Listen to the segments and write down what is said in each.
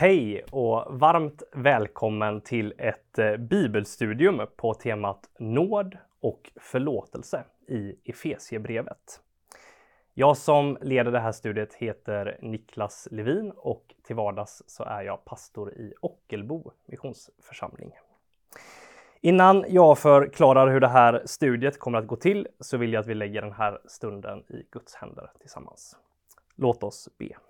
Hej och varmt välkommen till ett eh, bibelstudium på temat nåd och förlåtelse i Efesiebrevet. Jag som leder det här studiet heter Niklas Levin och till vardags så är jag pastor i Ockelbo missionsförsamling. Innan jag förklarar hur det här studiet kommer att gå till så vill jag att vi lägger den här stunden i Guds händer tillsammans. Låt oss be.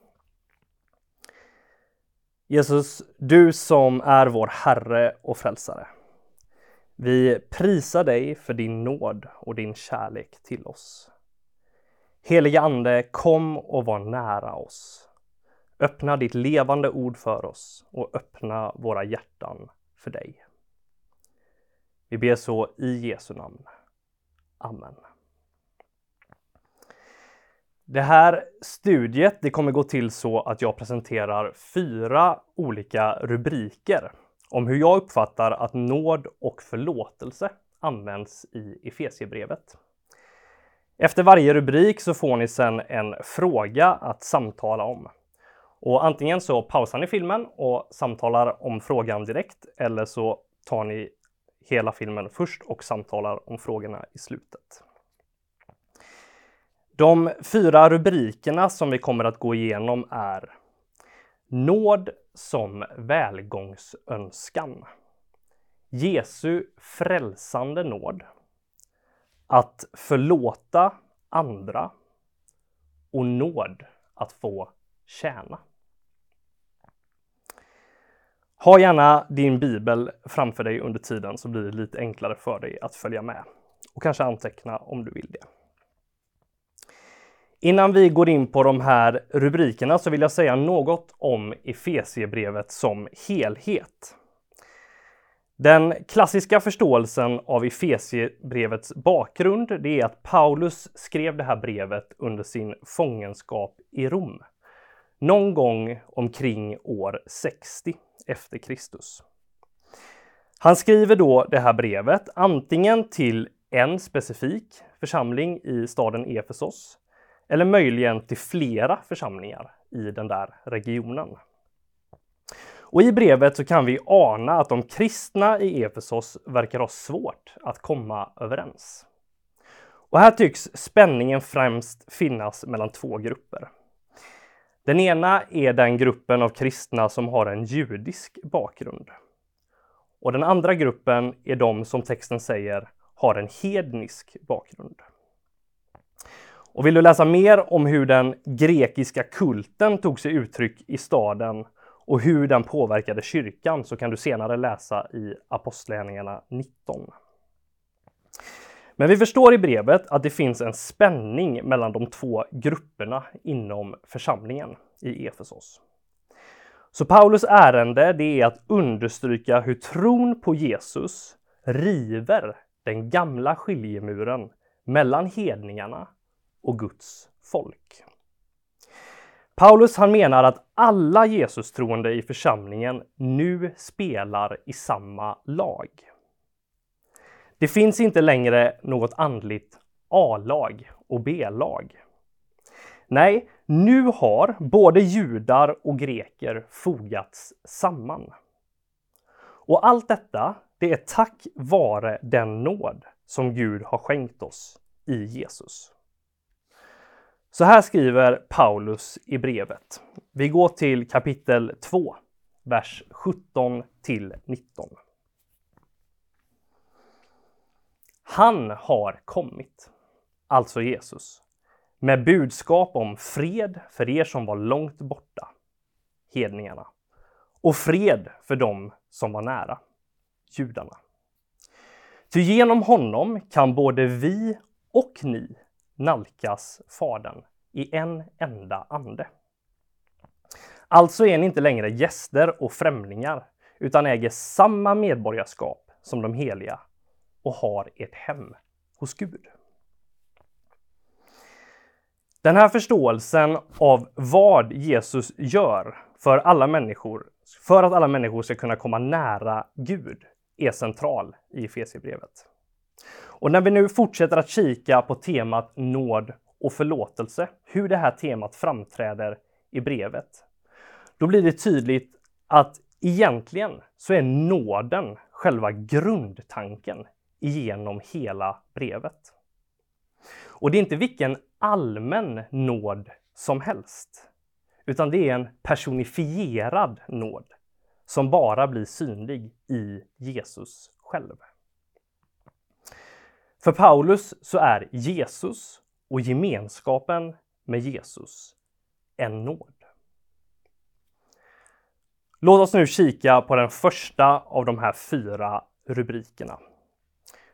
Jesus, du som är vår Herre och Frälsare. Vi prisar dig för din nåd och din kärlek till oss. Helige Ande, kom och var nära oss. Öppna ditt levande ord för oss och öppna våra hjärtan för dig. Vi ber så i Jesu namn. Amen. Det här studiet det kommer gå till så att jag presenterar fyra olika rubriker om hur jag uppfattar att nåd och förlåtelse används i Efesiebrevet. Efter varje rubrik så får ni sedan en fråga att samtala om. Och antingen så pausar ni filmen och samtalar om frågan direkt eller så tar ni hela filmen först och samtalar om frågorna i slutet. De fyra rubrikerna som vi kommer att gå igenom är Nåd som välgångsönskan. Jesu frälsande nåd. Att förlåta andra och nåd att få tjäna. Ha gärna din bibel framför dig under tiden så blir det lite enklare för dig att följa med. Och kanske anteckna om du vill det. Innan vi går in på de här rubrikerna så vill jag säga något om Efesiebrevet som helhet. Den klassiska förståelsen av Efesiebrevets bakgrund det är att Paulus skrev det här brevet under sin fångenskap i Rom. Någon gång omkring år 60 efter Kristus. Han skriver då det här brevet antingen till en specifik församling i staden Efesos eller möjligen till flera församlingar i den där regionen. Och I brevet så kan vi ana att de kristna i Efesos verkar ha svårt att komma överens. Och här tycks spänningen främst finnas mellan två grupper. Den ena är den gruppen av kristna som har en judisk bakgrund. Och den andra gruppen är de som texten säger har en hednisk bakgrund. Och vill du läsa mer om hur den grekiska kulten tog sig uttryck i staden och hur den påverkade kyrkan så kan du senare läsa i Apostlagärningarna 19. Men vi förstår i brevet att det finns en spänning mellan de två grupperna inom församlingen i Efesos. Så Paulus ärende det är att understryka hur tron på Jesus river den gamla skiljemuren mellan hedningarna och Guds folk. Paulus han menar att alla Jesus-troende i församlingen nu spelar i samma lag. Det finns inte längre något andligt A-lag och B-lag. Nej, nu har både judar och greker fogats samman. Och allt detta, det är tack vare den nåd som Gud har skänkt oss i Jesus. Så här skriver Paulus i brevet. Vi går till kapitel 2, vers 17 till 19. Han har kommit, alltså Jesus, med budskap om fred för er som var långt borta, hedningarna, och fred för dem som var nära, judarna. Ty genom honom kan både vi och ni nalkas Fadern i en enda ande. Alltså är ni inte längre gäster och främlingar utan äger samma medborgarskap som de heliga och har ert hem hos Gud. Den här förståelsen av vad Jesus gör för alla människor, för att alla människor ska kunna komma nära Gud, är central i Efesierbrevet. Och när vi nu fortsätter att kika på temat nåd och förlåtelse, hur det här temat framträder i brevet, då blir det tydligt att egentligen så är nåden själva grundtanken genom hela brevet. Och det är inte vilken allmän nåd som helst, utan det är en personifierad nåd som bara blir synlig i Jesus själv. För Paulus så är Jesus och gemenskapen med Jesus en nåd. Låt oss nu kika på den första av de här fyra rubrikerna.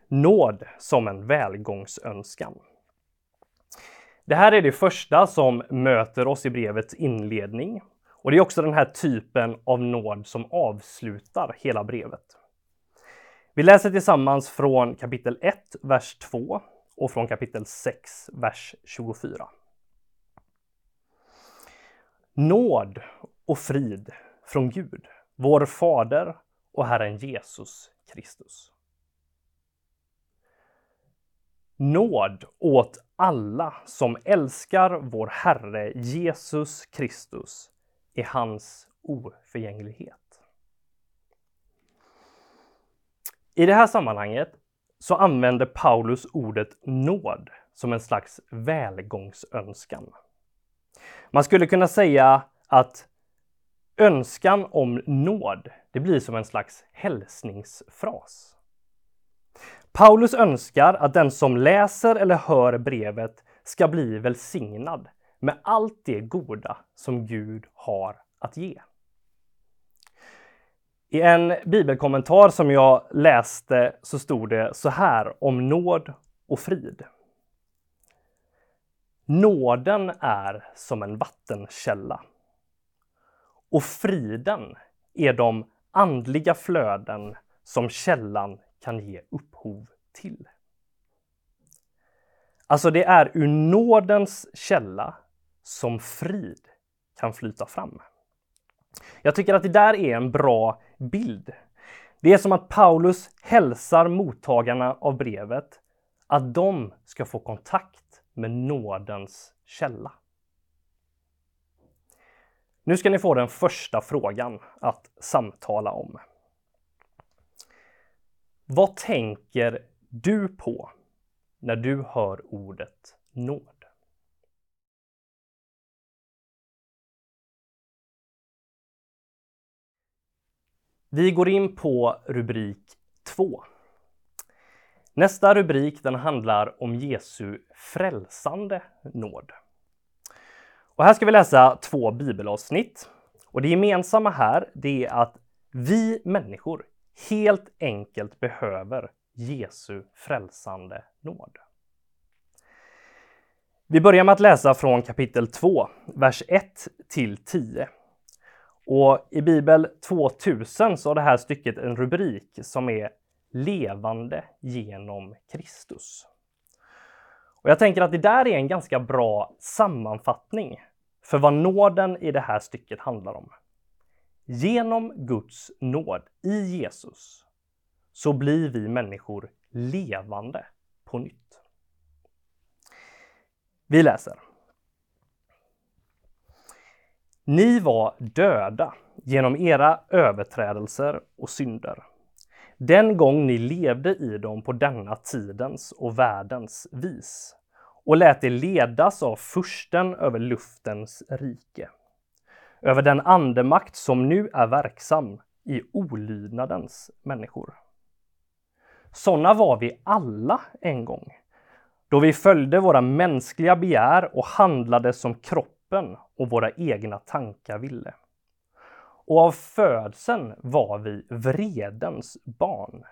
Nåd som en välgångsönskan. Det här är det första som möter oss i brevets inledning och det är också den här typen av nåd som avslutar hela brevet. Vi läser tillsammans från kapitel 1, vers 2 och från kapitel 6, vers 24. Nåd och frid från Gud, vår Fader och Herren Jesus Kristus. Nåd åt alla som älskar vår Herre Jesus Kristus i hans oförgänglighet. I det här sammanhanget så använder Paulus ordet nåd som en slags välgångsönskan. Man skulle kunna säga att önskan om nåd, det blir som en slags hälsningsfras. Paulus önskar att den som läser eller hör brevet ska bli välsignad med allt det goda som Gud har att ge. I en bibelkommentar som jag läste så stod det så här om nåd och frid. Nåden är som en vattenkälla och friden är de andliga flöden som källan kan ge upphov till. Alltså det är ur nådens källa som frid kan flyta fram. Jag tycker att det där är en bra bild. Det är som att Paulus hälsar mottagarna av brevet att de ska få kontakt med nådens källa. Nu ska ni få den första frågan att samtala om. Vad tänker du på när du hör ordet nåd? Vi går in på rubrik 2. Nästa rubrik den handlar om Jesu frälsande nåd. Och här ska vi läsa två bibelavsnitt. Och det gemensamma här det är att vi människor helt enkelt behöver Jesu frälsande nåd. Vi börjar med att läsa från kapitel 2, vers 1 till 10. Och i Bibel 2000 så har det här stycket en rubrik som är Levande genom Kristus. Och jag tänker att det där är en ganska bra sammanfattning för vad nåden i det här stycket handlar om. Genom Guds nåd i Jesus så blir vi människor levande på nytt. Vi läser. Ni var döda genom era överträdelser och synder. Den gång ni levde i dem på denna tidens och världens vis och lät er ledas av fursten över luftens rike. Över den andemakt som nu är verksam i olydnadens människor. Sådana var vi alla en gång, då vi följde våra mänskliga begär och handlade som kroppen och våra egna tankar ville. Och av födseln var vi vredens barn,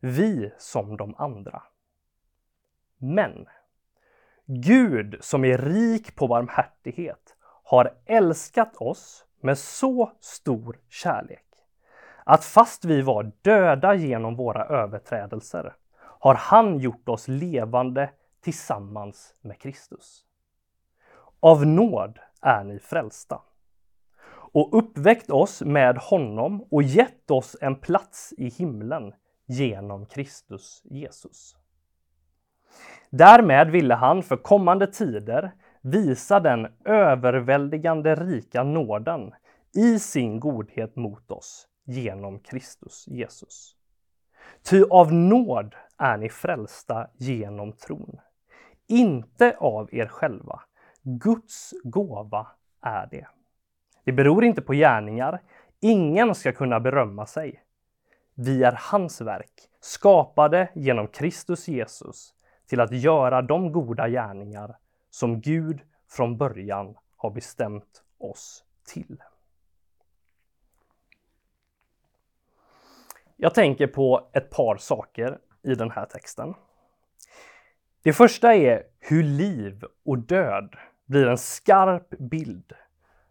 vi som de andra. Men Gud som är rik på barmhärtighet har älskat oss med så stor kärlek att fast vi var döda genom våra överträdelser har han gjort oss levande tillsammans med Kristus. Av nåd är ni frälsta och uppväckt oss med honom och gett oss en plats i himlen genom Kristus Jesus. Därmed ville han för kommande tider visa den överväldigande rika nåden i sin godhet mot oss genom Kristus Jesus. Ty av nåd är ni frälsta genom tron. Inte av er själva. Guds gåva är det. Det beror inte på gärningar. Ingen ska kunna berömma sig. Vi är hans verk, skapade genom Kristus Jesus till att göra de goda gärningar som Gud från början har bestämt oss till. Jag tänker på ett par saker i den här texten. Det första är hur liv och död blir en skarp bild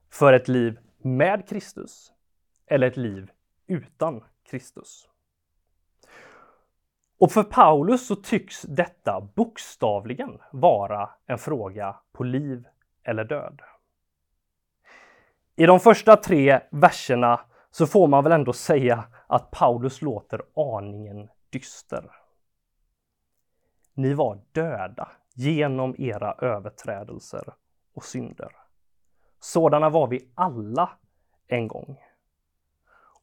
för ett liv med Kristus eller ett liv utan Kristus. Och för Paulus så tycks detta bokstavligen vara en fråga på liv eller död. I de första tre verserna så får man väl ändå säga att Paulus låter aningen dyster. Ni var döda genom era överträdelser och synder. Sådana var vi alla en gång.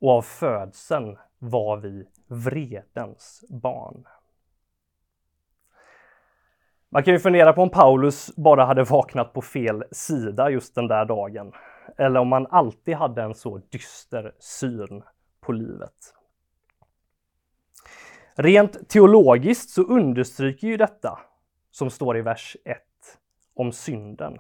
Och av födseln var vi vredens barn. Man kan ju fundera på om Paulus bara hade vaknat på fel sida just den där dagen. Eller om man alltid hade en så dyster syn på livet. Rent teologiskt så understryker ju detta, som står i vers 1, om synden.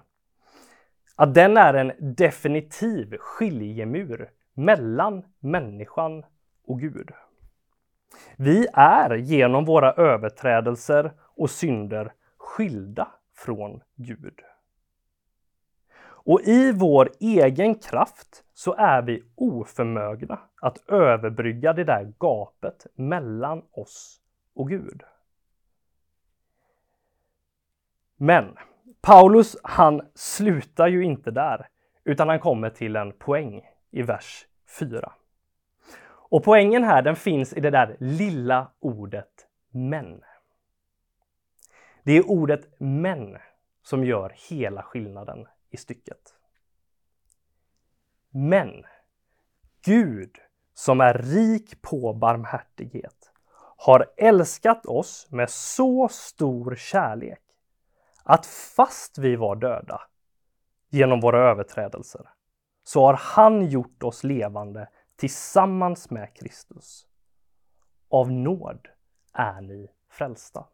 Att den är en definitiv skiljemur mellan människan och Gud. Vi är genom våra överträdelser och synder skilda från Gud. Och i vår egen kraft så är vi oförmögna att överbrygga det där gapet mellan oss och Gud. Men Paulus, han slutar ju inte där, utan han kommer till en poäng i vers 4. Och poängen här, den finns i det där lilla ordet men. Det är ordet men som gör hela skillnaden i stycket. Men Gud som är rik på barmhärtighet har älskat oss med så stor kärlek att fast vi var döda genom våra överträdelser så har han gjort oss levande tillsammans med Kristus. Av nåd är ni frälsta.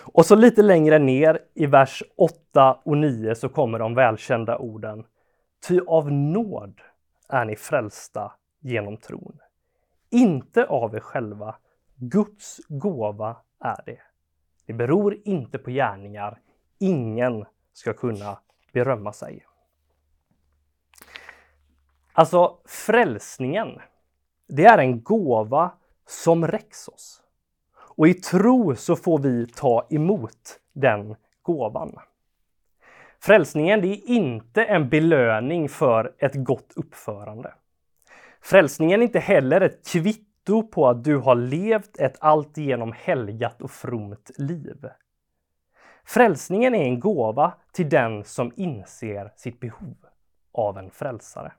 Och så lite längre ner i vers 8 och 9 så kommer de välkända orden. Ty av nåd är ni frälsta genom tron. Inte av er själva. Guds gåva är det. Det beror inte på gärningar. Ingen ska kunna berömma sig. Alltså frälsningen, det är en gåva som räcks oss. Och i tro så får vi ta emot den gåvan. Frälsningen det är inte en belöning för ett gott uppförande. Frälsningen är inte heller ett kvitto på att du har levt ett alltigenom helgat och fromt liv. Frälsningen är en gåva till den som inser sitt behov av en frälsare.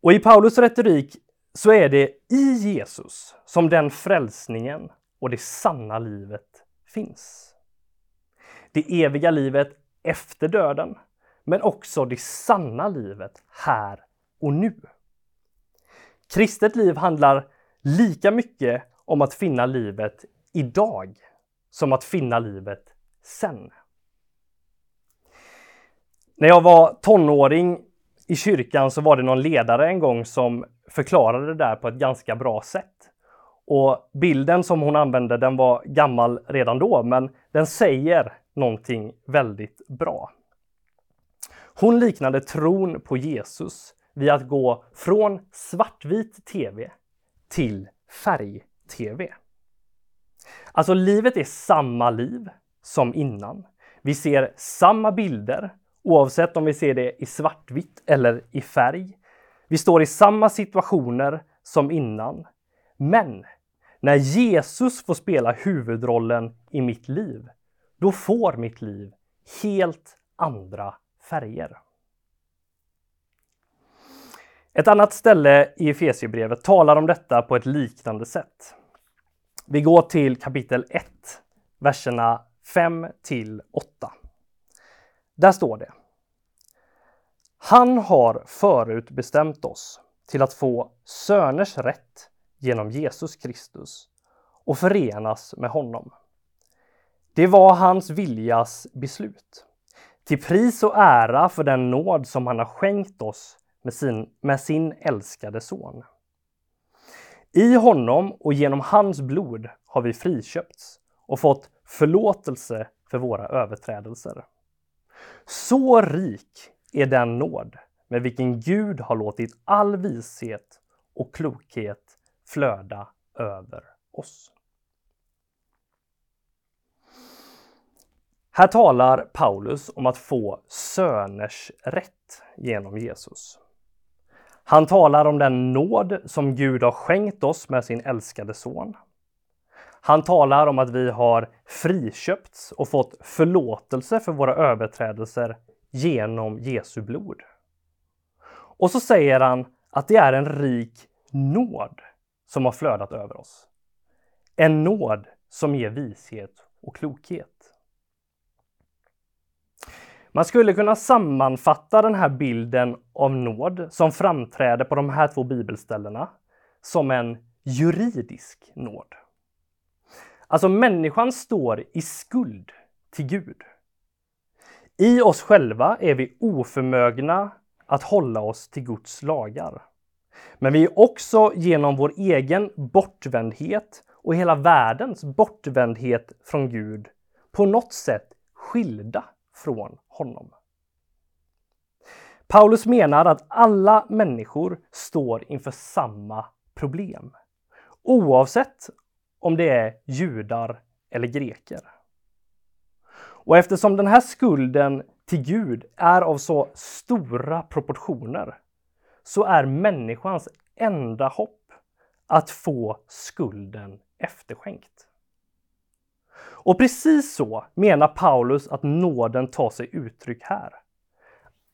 Och i Paulus retorik så är det i Jesus som den frälsningen och det sanna livet finns. Det eviga livet efter döden, men också det sanna livet här och nu. Kristet liv handlar lika mycket om att finna livet idag som att finna livet sen. När jag var tonåring i kyrkan så var det någon ledare en gång som förklarade det där på ett ganska bra sätt. Och bilden som hon använde den var gammal redan då, men den säger någonting väldigt bra. Hon liknade tron på Jesus vid att gå från svartvit tv till färg-tv. Alltså livet är samma liv som innan. Vi ser samma bilder oavsett om vi ser det i svartvitt eller i färg. Vi står i samma situationer som innan. Men när Jesus får spela huvudrollen i mitt liv, då får mitt liv helt andra färger. Ett annat ställe i Efesierbrevet talar om detta på ett liknande sätt. Vi går till kapitel 1, verserna 5 till 8. Där står det. Han har förut bestämt oss till att få söners rätt genom Jesus Kristus och förenas med honom. Det var hans viljas beslut. Till pris och ära för den nåd som han har skänkt oss med sin, med sin älskade son. I honom och genom hans blod har vi friköpts och fått förlåtelse för våra överträdelser. Så rik är den nåd med vilken Gud har låtit all vishet och klokhet flöda över oss. Här talar Paulus om att få söners rätt genom Jesus. Han talar om den nåd som Gud har skänkt oss med sin älskade son. Han talar om att vi har friköpts och fått förlåtelse för våra överträdelser genom Jesu blod. Och så säger han att det är en rik nåd som har flödat över oss. En nåd som ger vishet och klokhet. Man skulle kunna sammanfatta den här bilden av nåd som framträder på de här två bibelställena som en juridisk nåd. Alltså människan står i skuld till Gud. I oss själva är vi oförmögna att hålla oss till Guds lagar. Men vi är också genom vår egen bortvändhet och hela världens bortvändhet från Gud på något sätt skilda från honom. Paulus menar att alla människor står inför samma problem. Oavsett om det är judar eller greker. Och eftersom den här skulden till Gud är av så stora proportioner så är människans enda hopp att få skulden efterskänkt. Och precis så menar Paulus att nåden tar sig uttryck här.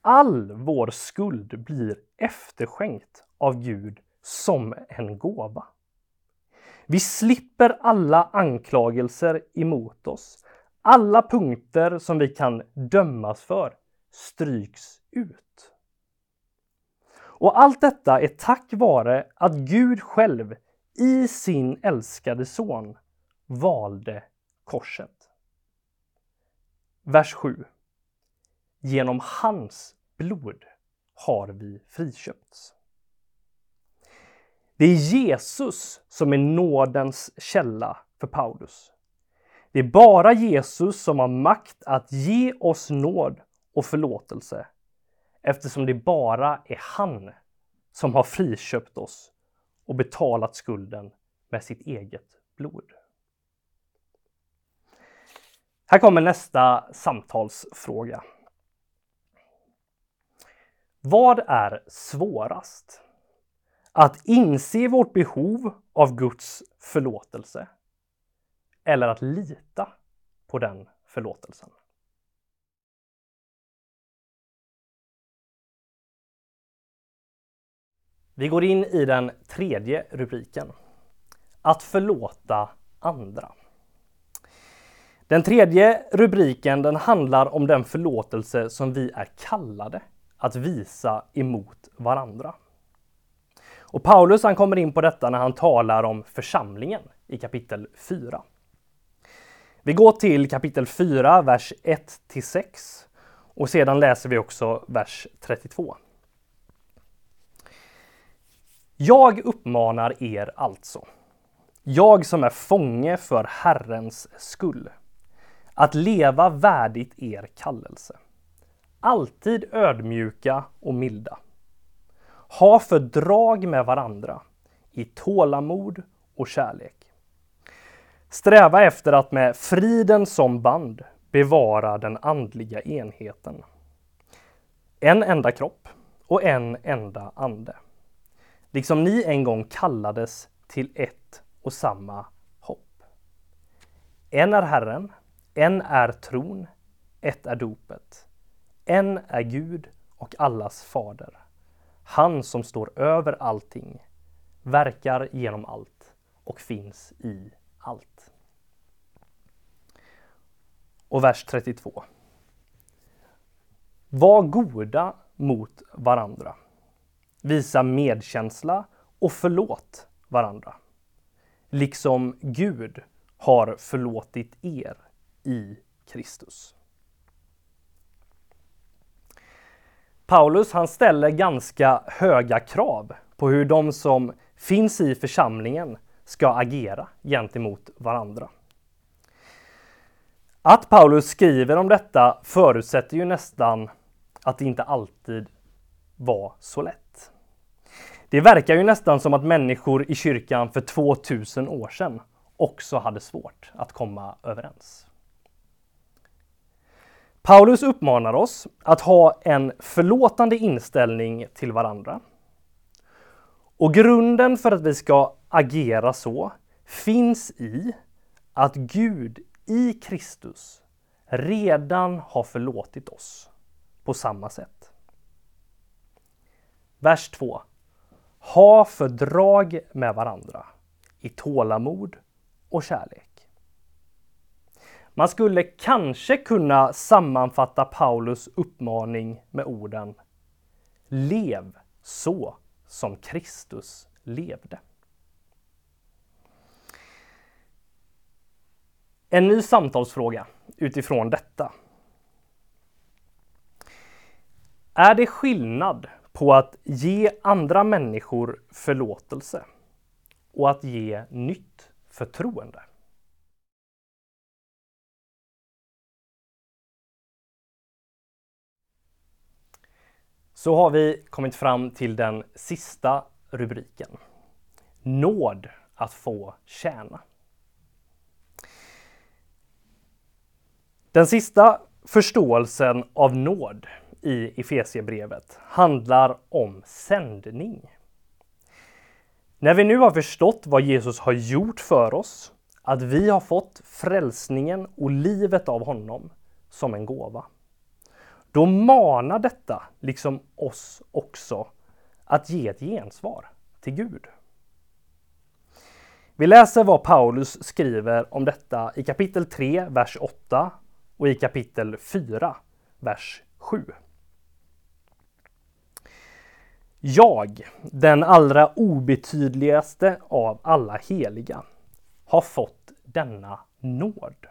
All vår skuld blir efterskänkt av Gud som en gåva. Vi slipper alla anklagelser emot oss. Alla punkter som vi kan dömas för stryks ut. Och allt detta är tack vare att Gud själv i sin älskade son valde korset. Vers 7. Genom hans blod har vi friköpts. Det är Jesus som är nådens källa för Paulus. Det är bara Jesus som har makt att ge oss nåd och förlåtelse eftersom det bara är han som har friköpt oss och betalat skulden med sitt eget blod. Här kommer nästa samtalsfråga. Vad är svårast? Att inse vårt behov av Guds förlåtelse eller att lita på den förlåtelsen? Vi går in i den tredje rubriken. Att förlåta andra. Den tredje rubriken den handlar om den förlåtelse som vi är kallade att visa emot varandra. Och Paulus han kommer in på detta när han talar om församlingen i kapitel 4. Vi går till kapitel 4, vers 1 till 6 och sedan läser vi också vers 32. Jag uppmanar er alltså, jag som är fånge för Herrens skull, att leva värdigt er kallelse. Alltid ödmjuka och milda. Ha fördrag med varandra i tålamod och kärlek. Sträva efter att med friden som band bevara den andliga enheten. En enda kropp och en enda ande. Liksom ni en gång kallades till ett och samma hopp. En är Herren, en är tron, ett är dopet. En är Gud och allas fader. han som står över allting, verkar genom allt och finns i allt. Och vers 32. Var goda mot varandra. Visa medkänsla och förlåt varandra. Liksom Gud har förlåtit er i Kristus. Paulus han ställer ganska höga krav på hur de som finns i församlingen ska agera gentemot varandra. Att Paulus skriver om detta förutsätter ju nästan att det inte alltid var så lätt. Det verkar ju nästan som att människor i kyrkan för 2000 år sedan också hade svårt att komma överens. Paulus uppmanar oss att ha en förlåtande inställning till varandra. Och grunden för att vi ska agera så finns i att Gud i Kristus redan har förlåtit oss på samma sätt. Vers 2. Ha fördrag med varandra i tålamod och kärlek. Man skulle kanske kunna sammanfatta Paulus uppmaning med orden Lev så som Kristus levde. En ny samtalsfråga utifrån detta. Är det skillnad på att ge andra människor förlåtelse och att ge nytt förtroende? Så har vi kommit fram till den sista rubriken. Nåd att få tjäna. Den sista förståelsen av nåd i Efesiebrevet handlar om sändning. När vi nu har förstått vad Jesus har gjort för oss, att vi har fått frälsningen och livet av honom som en gåva. Då manar detta, liksom oss också, att ge ett gensvar till Gud. Vi läser vad Paulus skriver om detta i kapitel 3, vers 8 och i kapitel 4, vers 7. Jag, den allra obetydligaste av alla heliga, har fått denna nåd.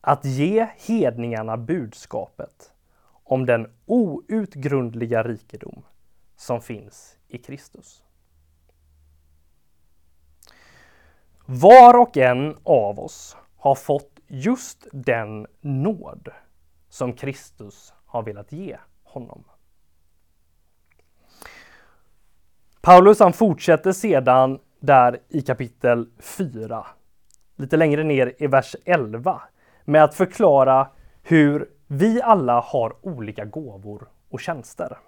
Att ge hedningarna budskapet om den outgrundliga rikedom som finns i Kristus. Var och en av oss har fått just den nåd som Kristus har velat ge honom. Paulus han fortsätter sedan där i kapitel 4, lite längre ner i vers 11, med att förklara hur vi alla har olika gåvor och tjänster.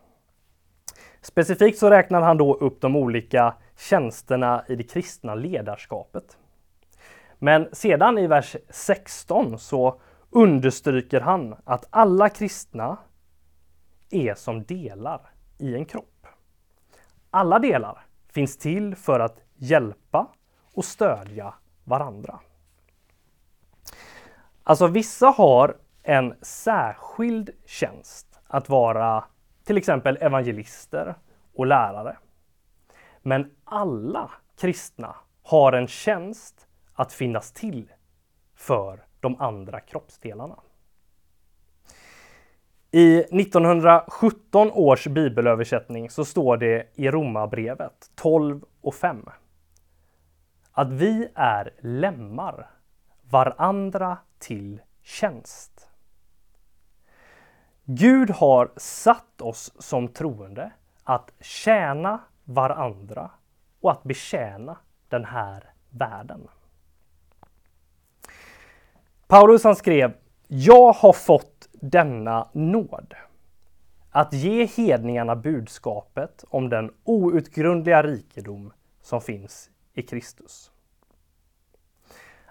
Specifikt så räknar han då upp de olika tjänsterna i det kristna ledarskapet. Men sedan i vers 16 så understryker han att alla kristna är som delar i en kropp. Alla delar finns till för att hjälpa och stödja varandra. Alltså vissa har en särskild tjänst att vara till exempel evangelister och lärare. Men alla kristna har en tjänst att finnas till för de andra kroppsdelarna. I 1917 års bibelöversättning så står det i Romarbrevet 12 och 5 att vi är lemmar varandra till tjänst. Gud har satt oss som troende att tjäna varandra och att betjäna den här världen. Paulus han skrev Jag har fått denna nåd att ge hedningarna budskapet om den outgrundliga rikedom som finns i Kristus.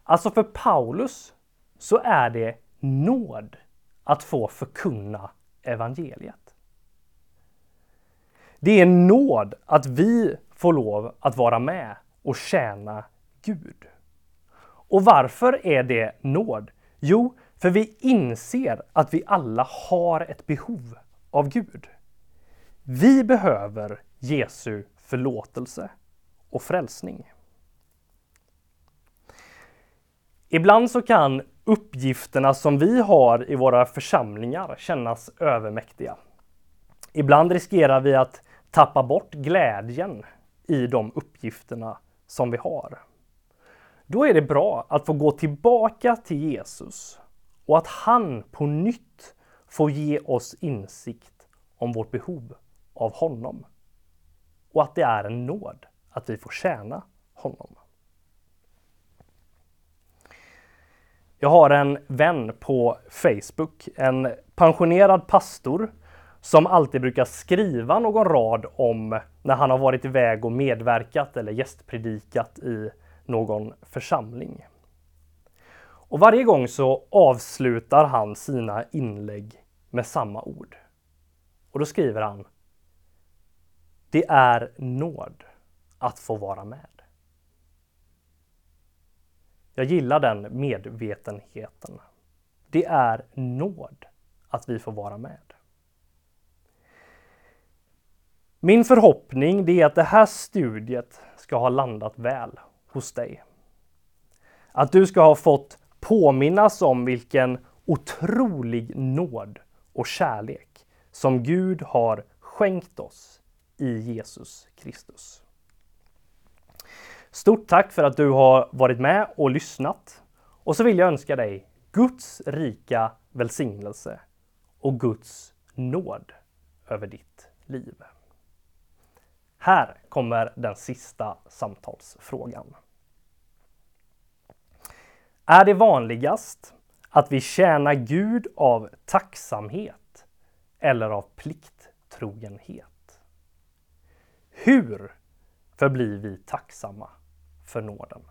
Alltså för Paulus så är det nåd att få förkunna evangeliet. Det är nåd att vi får lov att vara med och tjäna Gud. Och varför är det nåd? Jo, för vi inser att vi alla har ett behov av Gud. Vi behöver Jesu förlåtelse och frälsning. Ibland så kan uppgifterna som vi har i våra församlingar kännas övermäktiga. Ibland riskerar vi att tappa bort glädjen i de uppgifterna som vi har. Då är det bra att få gå tillbaka till Jesus och att han på nytt får ge oss insikt om vårt behov av honom. Och att det är en nåd att vi får tjäna honom. Jag har en vän på Facebook, en pensionerad pastor som alltid brukar skriva någon rad om när han har varit iväg och medverkat eller gästpredikat i någon församling. Och varje gång så avslutar han sina inlägg med samma ord. Och då skriver han Det är nåd att få vara med. Jag gillar den medvetenheten. Det är nåd att vi får vara med. Min förhoppning är att det här studiet ska ha landat väl hos dig. Att du ska ha fått påminnas om vilken otrolig nåd och kärlek som Gud har skänkt oss i Jesus Kristus. Stort tack för att du har varit med och lyssnat. Och så vill jag önska dig Guds rika välsignelse och Guds nåd över ditt liv. Här kommer den sista samtalsfrågan. Är det vanligast att vi tjänar Gud av tacksamhet eller av plikttrogenhet? Hur förblir vi tacksamma för nåden?